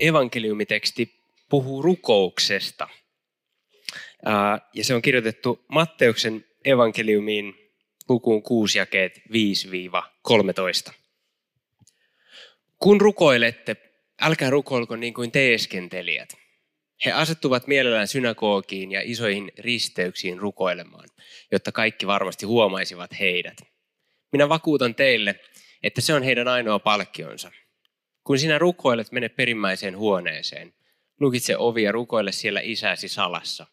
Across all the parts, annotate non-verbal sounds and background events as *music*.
evankeliumiteksti puhuu rukouksesta. Ja se on kirjoitettu Matteuksen evankeliumiin lukuun 6 jakeet 5-13. Kun rukoilette, älkää rukoilko niin kuin teeskentelijät. He asettuvat mielellään synagogiin ja isoihin risteyksiin rukoilemaan, jotta kaikki varmasti huomaisivat heidät. Minä vakuutan teille, että se on heidän ainoa palkkionsa – kun sinä rukoilet, mene perimmäiseen huoneeseen. Lukitse ovi ja rukoile siellä isäsi salassa.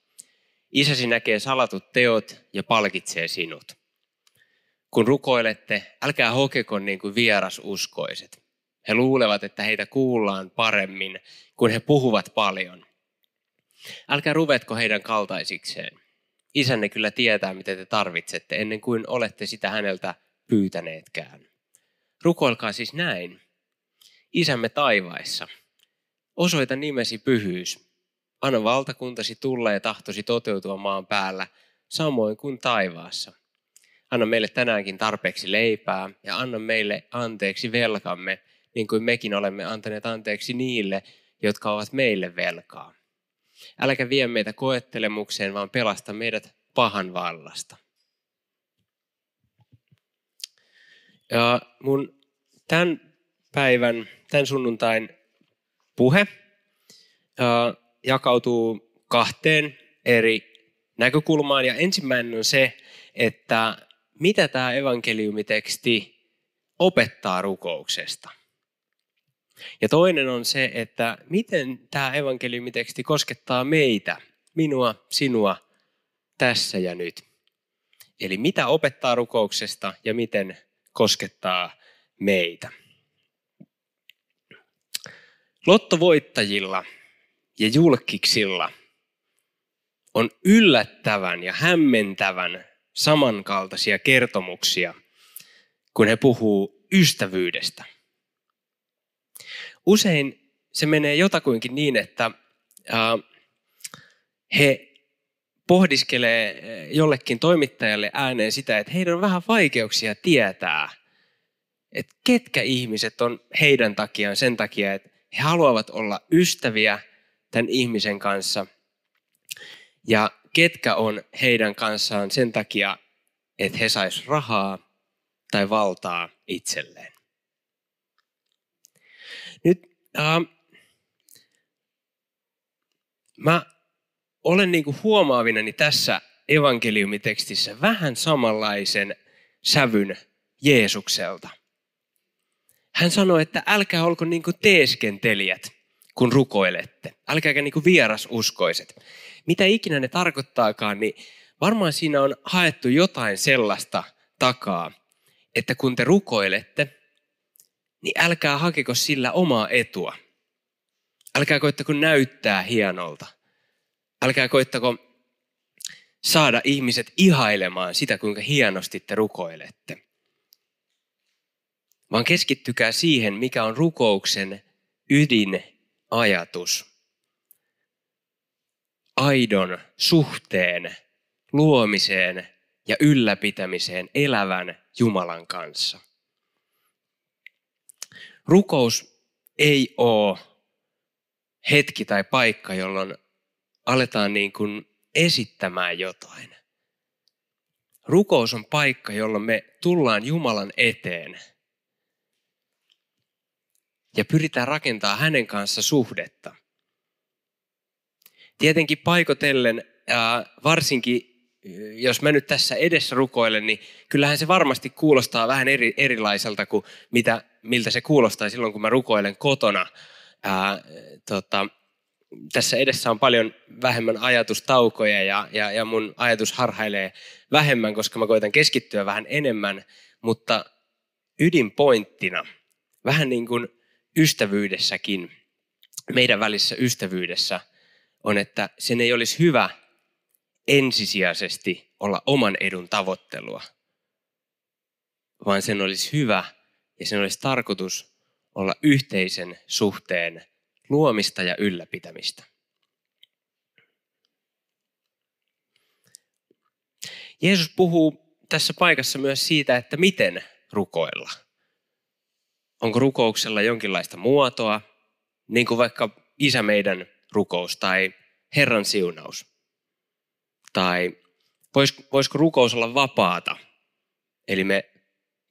Isäsi näkee salatut teot ja palkitsee sinut. Kun rukoilette, älkää hokeko niin kuin vieras uskoiset. He luulevat, että heitä kuullaan paremmin, kun he puhuvat paljon. Älkää ruvetko heidän kaltaisikseen. Isänne kyllä tietää, mitä te tarvitsette, ennen kuin olette sitä häneltä pyytäneetkään. Rukoilkaa siis näin. Isämme taivaissa, osoita nimesi pyhyys. Anna valtakuntasi tulla ja tahtosi toteutua maan päällä, samoin kuin taivaassa. Anna meille tänäänkin tarpeeksi leipää ja anna meille anteeksi velkamme, niin kuin mekin olemme antaneet anteeksi niille, jotka ovat meille velkaa. Äläkä vie meitä koettelemukseen, vaan pelasta meidät pahan vallasta. Ja mun tämän päivän, tämän sunnuntain puhe jakautuu kahteen eri näkökulmaan. Ja ensimmäinen on se, että mitä tämä evankeliumiteksti opettaa rukouksesta. Ja toinen on se, että miten tämä evankeliumiteksti koskettaa meitä, minua, sinua, tässä ja nyt. Eli mitä opettaa rukouksesta ja miten koskettaa meitä. Lottovoittajilla ja julkiksilla on yllättävän ja hämmentävän samankaltaisia kertomuksia, kun he puhuu ystävyydestä. Usein se menee jotakuinkin niin, että he pohdiskelee jollekin toimittajalle ääneen sitä, että heidän on vähän vaikeuksia tietää, että ketkä ihmiset on heidän takiaan sen takia, että he haluavat olla ystäviä tämän ihmisen kanssa. Ja ketkä on heidän kanssaan sen takia, että he sais rahaa tai valtaa itselleen. Nyt äh, mä olen niinku huomaavinani tässä evankeliumitekstissä vähän samanlaisen sävyn Jeesukselta – hän sanoi, että älkää olko niin kuin teeskentelijät, kun rukoilette. Älkääkä niin kuin vierasuskoiset. Mitä ikinä ne tarkoittaakaan, niin varmaan siinä on haettu jotain sellaista takaa, että kun te rukoilette, niin älkää hakeko sillä omaa etua. Älkää koittako näyttää hienolta. Älkää koittako saada ihmiset ihailemaan sitä, kuinka hienosti te rukoilette vaan keskittykää siihen, mikä on rukouksen ydinajatus. Aidon suhteen luomiseen ja ylläpitämiseen elävän Jumalan kanssa. Rukous ei ole hetki tai paikka, jolloin aletaan niin kuin esittämään jotain. Rukous on paikka, jolloin me tullaan Jumalan eteen – ja pyritään rakentaa hänen kanssa suhdetta. Tietenkin paikotellen, varsinkin jos mä nyt tässä edessä rukoilen, niin kyllähän se varmasti kuulostaa vähän eri, erilaiselta kuin mitä, miltä se kuulostaa silloin, kun mä rukoilen kotona. Ää, tota, tässä edessä on paljon vähemmän ajatustaukoja ja, ja, ja mun ajatus harhailee vähemmän, koska mä koitan keskittyä vähän enemmän, mutta ydinpointtina, vähän niin kuin ystävyydessäkin, meidän välissä ystävyydessä on, että sen ei olisi hyvä ensisijaisesti olla oman edun tavoittelua, vaan sen olisi hyvä ja sen olisi tarkoitus olla yhteisen suhteen luomista ja ylläpitämistä. Jeesus puhuu tässä paikassa myös siitä, että miten rukoilla. Onko rukouksella jonkinlaista muotoa, niin kuin vaikka isä meidän rukous tai Herran siunaus? Tai voisiko rukous olla vapaata? Eli me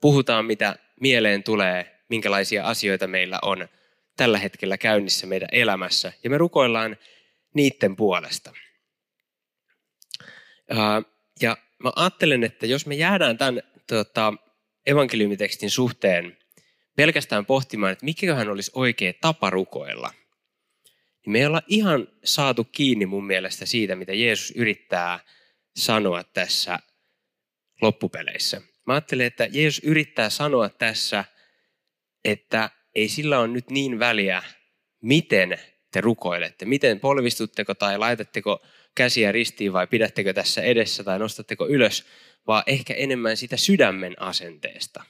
puhutaan, mitä mieleen tulee, minkälaisia asioita meillä on tällä hetkellä käynnissä meidän elämässä, ja me rukoillaan niiden puolesta. Ja mä ajattelen, että jos me jäädään tämän tota, evankeliumitekstin suhteen pelkästään pohtimaan, että mikähän olisi oikea tapa rukoilla, niin me ei olla ihan saatu kiinni mun mielestä siitä, mitä Jeesus yrittää sanoa tässä loppupeleissä. Mä ajattelen, että Jeesus yrittää sanoa tässä, että ei sillä ole nyt niin väliä, miten te rukoilette. Miten polvistutteko tai laitatteko käsiä ristiin vai pidättekö tässä edessä tai nostatteko ylös, vaan ehkä enemmän sitä sydämen asenteesta.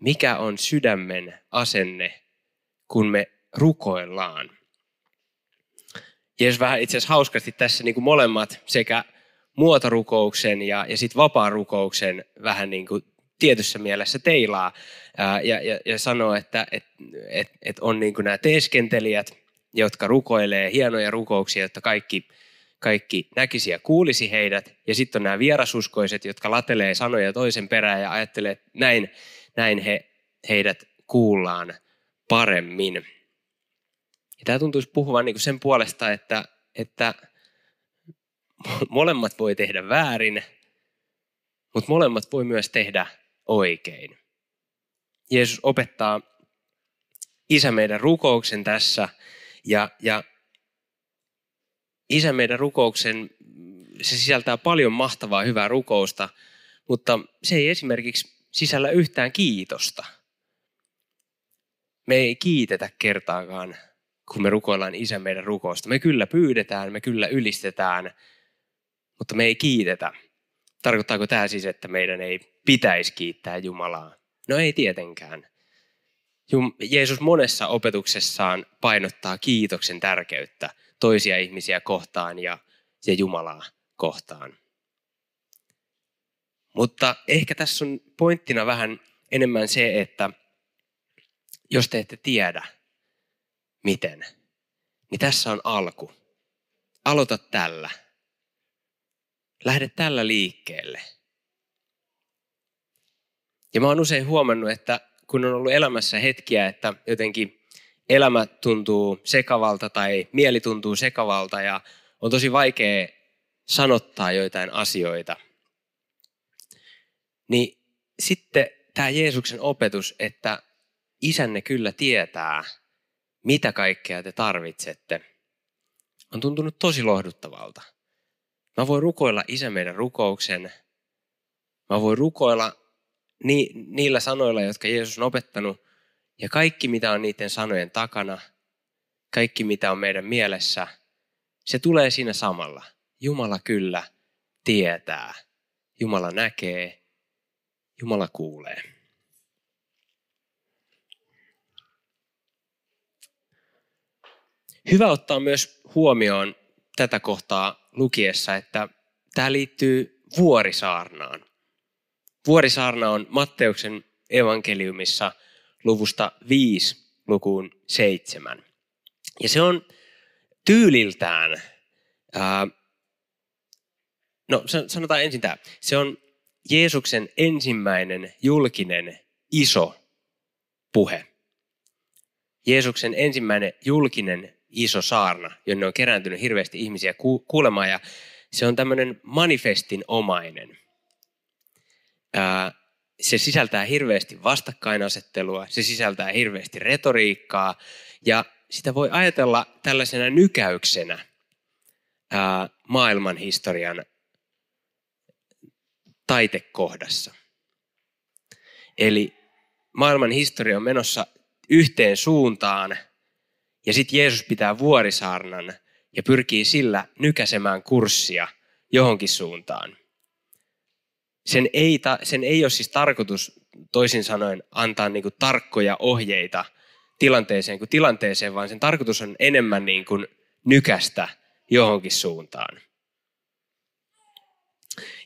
Mikä on sydämen asenne, kun me rukoillaan? Jeesus vähän itse asiassa hauskasti tässä niin kuin molemmat sekä muotorukouksen ja, ja sitten vapaa-rukouksen vähän niin kuin tietyssä mielessä teilaa ää, ja, ja, ja sanoo, että et, et, et on niin kuin nämä teeskentelijät, jotka rukoilee hienoja rukouksia, jotta kaikki, kaikki näkisi ja kuulisi heidät. Ja sitten on nämä vierasuskoiset, jotka latelee sanoja toisen perään ja ajattelee, että näin, näin he, heidät kuullaan paremmin. Ja tämä tuntuisi puhuvan niin sen puolesta, että, että molemmat voi tehdä väärin, mutta molemmat voi myös tehdä oikein. Jeesus opettaa isä meidän rukouksen tässä ja, ja isä meidän rukouksen, se sisältää paljon mahtavaa hyvää rukousta, mutta se ei esimerkiksi sisällä yhtään kiitosta. Me ei kiitetä kertaakaan, kun me rukoillaan isä meidän rukousta. Me kyllä pyydetään, me kyllä ylistetään, mutta me ei kiitetä. Tarkoittaako tämä siis, että meidän ei pitäisi kiittää Jumalaa? No ei tietenkään. Jeesus monessa opetuksessaan painottaa kiitoksen tärkeyttä toisia ihmisiä kohtaan ja, ja Jumalaa kohtaan. Mutta ehkä tässä on pointtina vähän enemmän se, että jos te ette tiedä, miten, niin tässä on alku. Aloita tällä. Lähde tällä liikkeelle. Ja mä oon usein huomannut, että kun on ollut elämässä hetkiä, että jotenkin elämä tuntuu sekavalta tai mieli tuntuu sekavalta ja on tosi vaikea sanottaa joitain asioita, niin sitten tämä Jeesuksen opetus, että isänne kyllä tietää, mitä kaikkea te tarvitsette, on tuntunut tosi lohduttavalta. Mä voin rukoilla isä meidän rukouksen. Mä voin rukoilla ni, niillä sanoilla, jotka Jeesus on opettanut. Ja kaikki, mitä on niiden sanojen takana, kaikki, mitä on meidän mielessä, se tulee siinä samalla. Jumala kyllä tietää. Jumala näkee. Jumala kuulee. Hyvä ottaa myös huomioon tätä kohtaa lukiessa, että tämä liittyy vuorisaarnaan. Vuorisaarna on Matteuksen evankeliumissa luvusta 5 lukuun 7. Ja se on tyyliltään, ää, no sanotaan ensin tämä, se on Jeesuksen ensimmäinen julkinen iso puhe. Jeesuksen ensimmäinen julkinen iso saarna, jonne on kerääntynyt hirveästi ihmisiä kuulemaan ja se on tämmöinen manifestin omainen se sisältää hirveästi vastakkainasettelua, se sisältää hirveästi retoriikkaa ja sitä voi ajatella tällaisena nykäyksenä maailman historian taitekohdassa. Eli maailman historia on menossa yhteen suuntaan Ja sitten Jeesus pitää vuorisaarnan ja pyrkii sillä nykäsemään kurssia johonkin suuntaan. Sen ei, ta, sen ei ole siis tarkoitus toisin sanoen antaa niin kuin tarkkoja ohjeita tilanteeseen kuin tilanteeseen, vaan sen tarkoitus on enemmän niin kuin nykästä johonkin suuntaan.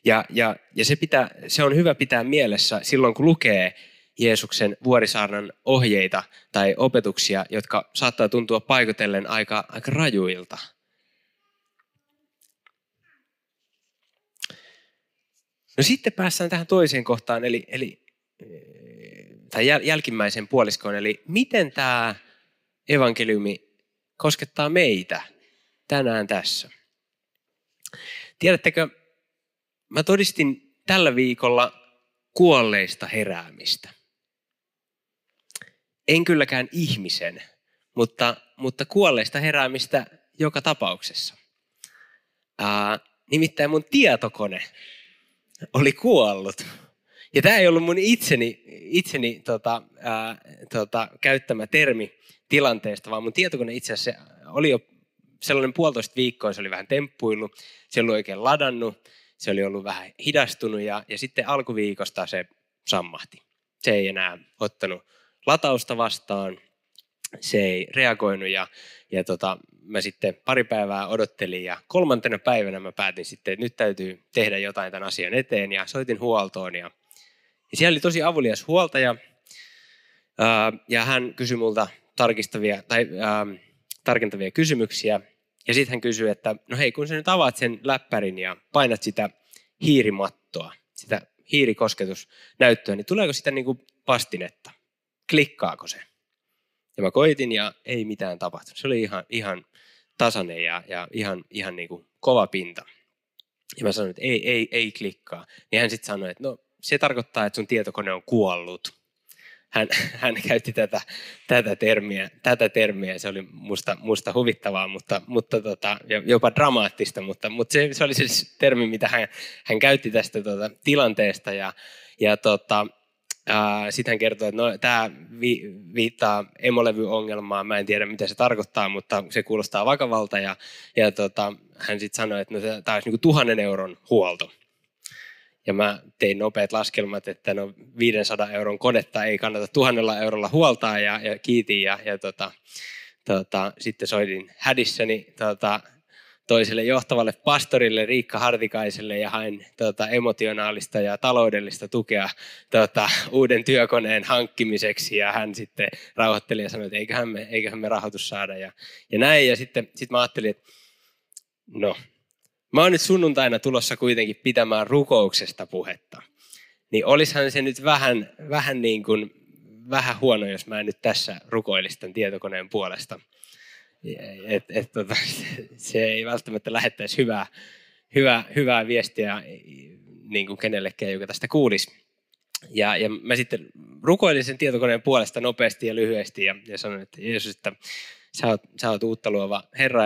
Ja, ja, ja se, pitää, se on hyvä pitää mielessä silloin, kun lukee Jeesuksen vuorisaarnan ohjeita tai opetuksia, jotka saattaa tuntua paikotellen aika, aika rajuilta. No sitten päästään tähän toiseen kohtaan, eli, eli tai jäl, puoliskoon, eli miten tämä evankeliumi koskettaa meitä tänään tässä. Tiedättekö, mä todistin tällä viikolla kuolleista heräämistä. En kylläkään ihmisen, mutta, mutta kuolleista heräämistä joka tapauksessa. Ää, nimittäin mun tietokone oli kuollut. Ja tämä ei ollut mun itseni, itseni tota, ää, tota, käyttämä termi tilanteesta, vaan mun tietokone itse asiassa oli jo sellainen puolitoista viikkoa, se oli vähän temppuillut, se oli oikein ladannut, se oli ollut vähän hidastunut ja, ja sitten alkuviikosta se sammahti. Se ei enää ottanut latausta vastaan, se ei reagoinut ja, ja tota, mä sitten pari päivää odottelin ja kolmantena päivänä mä päätin sitten, että nyt täytyy tehdä jotain tämän asian eteen ja soitin huoltoon ja, ja siellä oli tosi avulias huoltaja ää, ja hän kysyi multa tarkistavia tai ää, tarkentavia kysymyksiä ja sitten hän kysyi, että no hei kun sä nyt avaat sen läppärin ja painat sitä hiirimattoa, sitä hiirikosketusnäyttöä, niin tuleeko sitä niin kuin pastinetta? Klikkaako se? Ja mä koitin ja ei mitään tapahtunut. Se oli ihan, ihan tasainen ja, ja ihan, ihan niin kuin kova pinta. Ja mä sanoin, että ei, ei, ei klikkaa. Niin hän sitten sanoi, että no se tarkoittaa, että sun tietokone on kuollut. Hän, hän käytti tätä, tätä, termiä, tätä termiä, se oli musta, musta huvittavaa, mutta, mutta tota, jopa dramaattista, mutta, mutta se, se oli se termi, mitä hän, hän käytti tästä tota, tilanteesta. Ja, ja tota, sitten hän kertoi, että no, tämä vi, viittaa emolevyongelmaan. Mä en tiedä, mitä se tarkoittaa, mutta se kuulostaa vakavalta. Ja, ja tota, hän sitten sanoi, että no, tämä olisi niin tuhannen euron huolto. Ja mä tein nopeat laskelmat, että no 500 euron kodetta ei kannata tuhannella eurolla huoltaa ja, ja kiitin. Ja, ja tota, tota, sitten soitin hädissäni tota, toiselle johtavalle pastorille Riikka Hartikaiselle ja hain tota, emotionaalista ja taloudellista tukea tota, uuden työkoneen hankkimiseksi ja hän sitten rauhoitteli ja sanoi, että eiköhän me, eiköhän me rahoitus saada ja, ja näin ja sitten sit mä ajattelin, että no, mä oon nyt sunnuntaina tulossa kuitenkin pitämään rukouksesta puhetta, niin olisihan se nyt vähän, vähän niin kuin, vähän huono, jos mä nyt tässä rukoilisi tämän tietokoneen puolesta et, et, tota, *laughs* se ei välttämättä lähettäisi hyvää, hyvää, hyvää viestiä niin kuin kenellekään, joka tästä kuulisi. Ja, ja mä sitten rukoilin sen tietokoneen puolesta nopeasti ja lyhyesti ja, ja sanoin, että Jeesus, että sä oot, sä oot uutta luova Herra,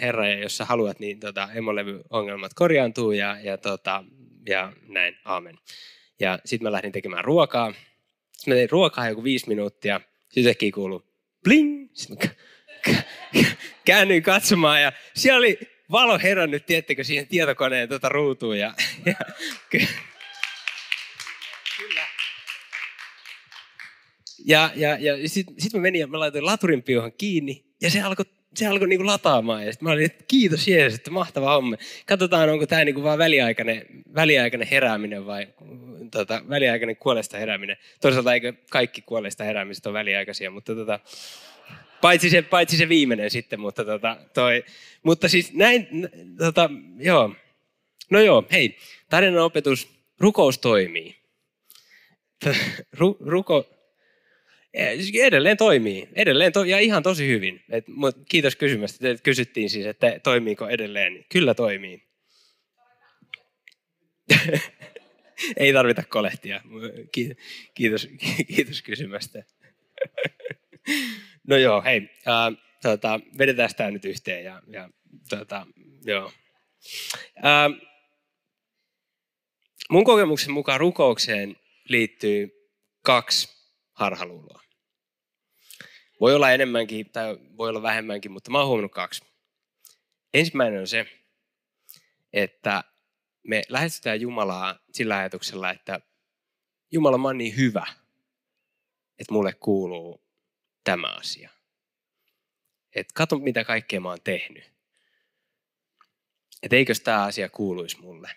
Herra ja jos sä haluat, niin tota, emolevyongelmat korjaantuu ja, ja, tota, ja näin, aamen. Ja sitten mä lähdin tekemään ruokaa. Sitten mä tein ruokaa joku viisi minuuttia. Sitten äkkiä kuuluu bling. Sitten käännyin katsomaan ja siellä oli valo herännyt, tiettekö, siihen tietokoneen tuota ruutuun. Ja, ja, kyllä. Ja, ja, ja sitten sit mä menin ja mä laitoin laturin piuhan kiinni ja se alkoi se alkoi niinku lataamaan. Ja mä olin, että kiitos Jeesus, että mahtava homma. Katsotaan, onko tämä niinku vaan väliaikainen, väliaikainen herääminen vai tota, väliaikainen kuolesta herääminen. Toisaalta eikö kaikki kuolesta heräämiset ole väliaikaisia, mutta tota, Paitsi se, paitsi se viimeinen sitten, mutta, tota, toi, mutta siis näin, tota, joo. No joo, hei, tarinan opetus, rukous toimii. *laughs* Ru, ruko, edelleen toimii, edelleen to, ja ihan tosi hyvin. Et, kiitos kysymästä, että kysyttiin siis, että toimiiko edelleen. Kyllä toimii. *laughs* Ei tarvita kolehtia. Kiitos, *laughs* kiitos kysymästä. No joo, hei. Äh, tota, vedetään tämä nyt yhteen. Ja, ja, tota, joo. Äh, mun kokemuksen mukaan rukoukseen liittyy kaksi harhaluuloa. Voi olla enemmänkin tai voi olla vähemmänkin, mutta mä oon huomannut kaksi. Ensimmäinen on se, että me lähestytään Jumalaa sillä ajatuksella, että Jumala, mä oon niin hyvä, että mulle kuuluu tämä asia. Että kato, mitä kaikkea mä oon tehnyt. Että eikös tämä asia kuuluisi mulle.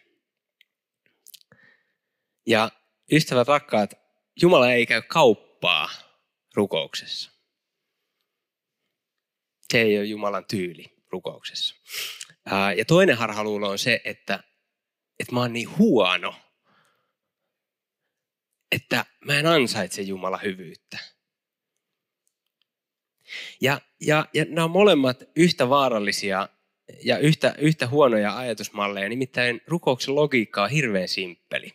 Ja ystävät rakkaat, Jumala ei käy kauppaa rukouksessa. Se ei ole Jumalan tyyli rukouksessa. Ja toinen harhaluulo on se, että, että mä oon niin huono, että mä en ansaitse Jumala hyvyyttä. Ja, ja, ja nämä on molemmat yhtä vaarallisia ja yhtä, yhtä huonoja ajatusmalleja. Nimittäin rukouksen logiikka on hirveän simppeli.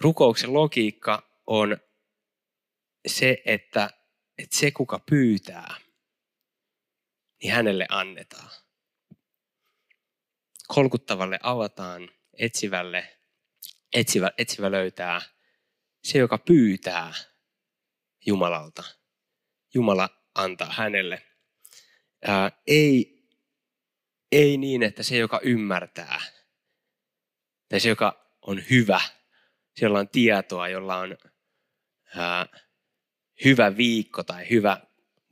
Rukouksen logiikka on se, että, että se kuka pyytää, niin hänelle annetaan. Kolkuttavalle avataan, etsivälle, etsivä, etsivä löytää. Se, joka pyytää Jumalalta, Jumala antaa hänelle. Ää, ei, ei niin, että se, joka ymmärtää, tai se, joka on hyvä, jolla on tietoa, jolla on ää, hyvä viikko tai hyvä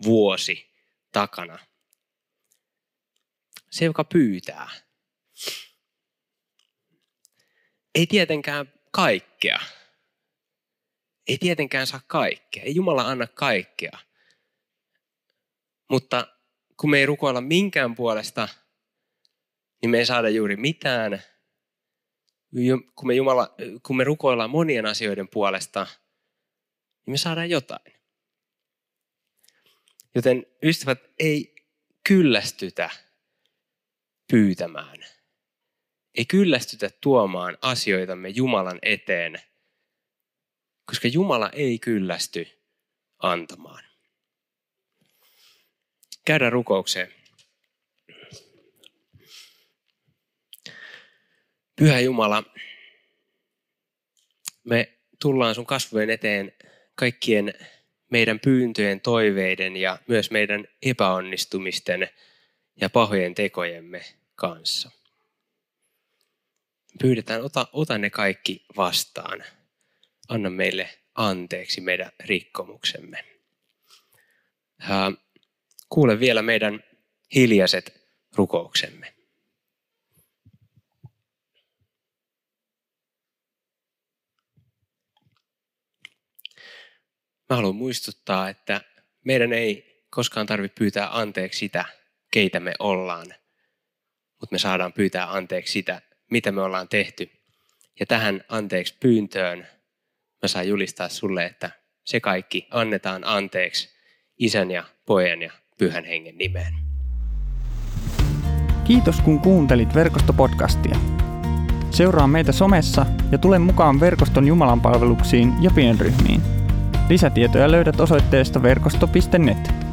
vuosi takana. Se, joka pyytää. Ei tietenkään kaikkea. Ei tietenkään saa kaikkea. Ei Jumala anna kaikkea. Mutta kun me ei rukoilla minkään puolesta, niin me ei saada juuri mitään. Kun me, Jumala, kun me rukoillaan monien asioiden puolesta, niin me saadaan jotain. Joten ystävät, ei kyllästytä pyytämään. Ei kyllästytä tuomaan asioitamme Jumalan eteen, koska Jumala ei kyllästy antamaan. Käydään rukoukseen. Pyhä Jumala, me tullaan sun kasvojen eteen kaikkien meidän pyyntöjen, toiveiden ja myös meidän epäonnistumisten ja pahojen tekojemme kanssa. Pyydetään, ota, ota ne kaikki vastaan. Anna meille anteeksi meidän rikkomuksemme. Kuule vielä meidän hiljaiset rukouksemme. Mä haluan muistuttaa, että meidän ei koskaan tarvitse pyytää anteeksi sitä, keitä me ollaan, mutta me saadaan pyytää anteeksi sitä, mitä me ollaan tehty. Ja tähän anteeksi pyyntöön mä saan julistaa sulle, että se kaikki annetaan anteeksi isän ja pojan ja pyhän hengen nimeen. Kiitos kun kuuntelit verkostopodcastia. Seuraa meitä somessa ja tule mukaan verkoston Jumalan palveluksiin ja pienryhmiin. Lisätietoja löydät osoitteesta verkosto.net.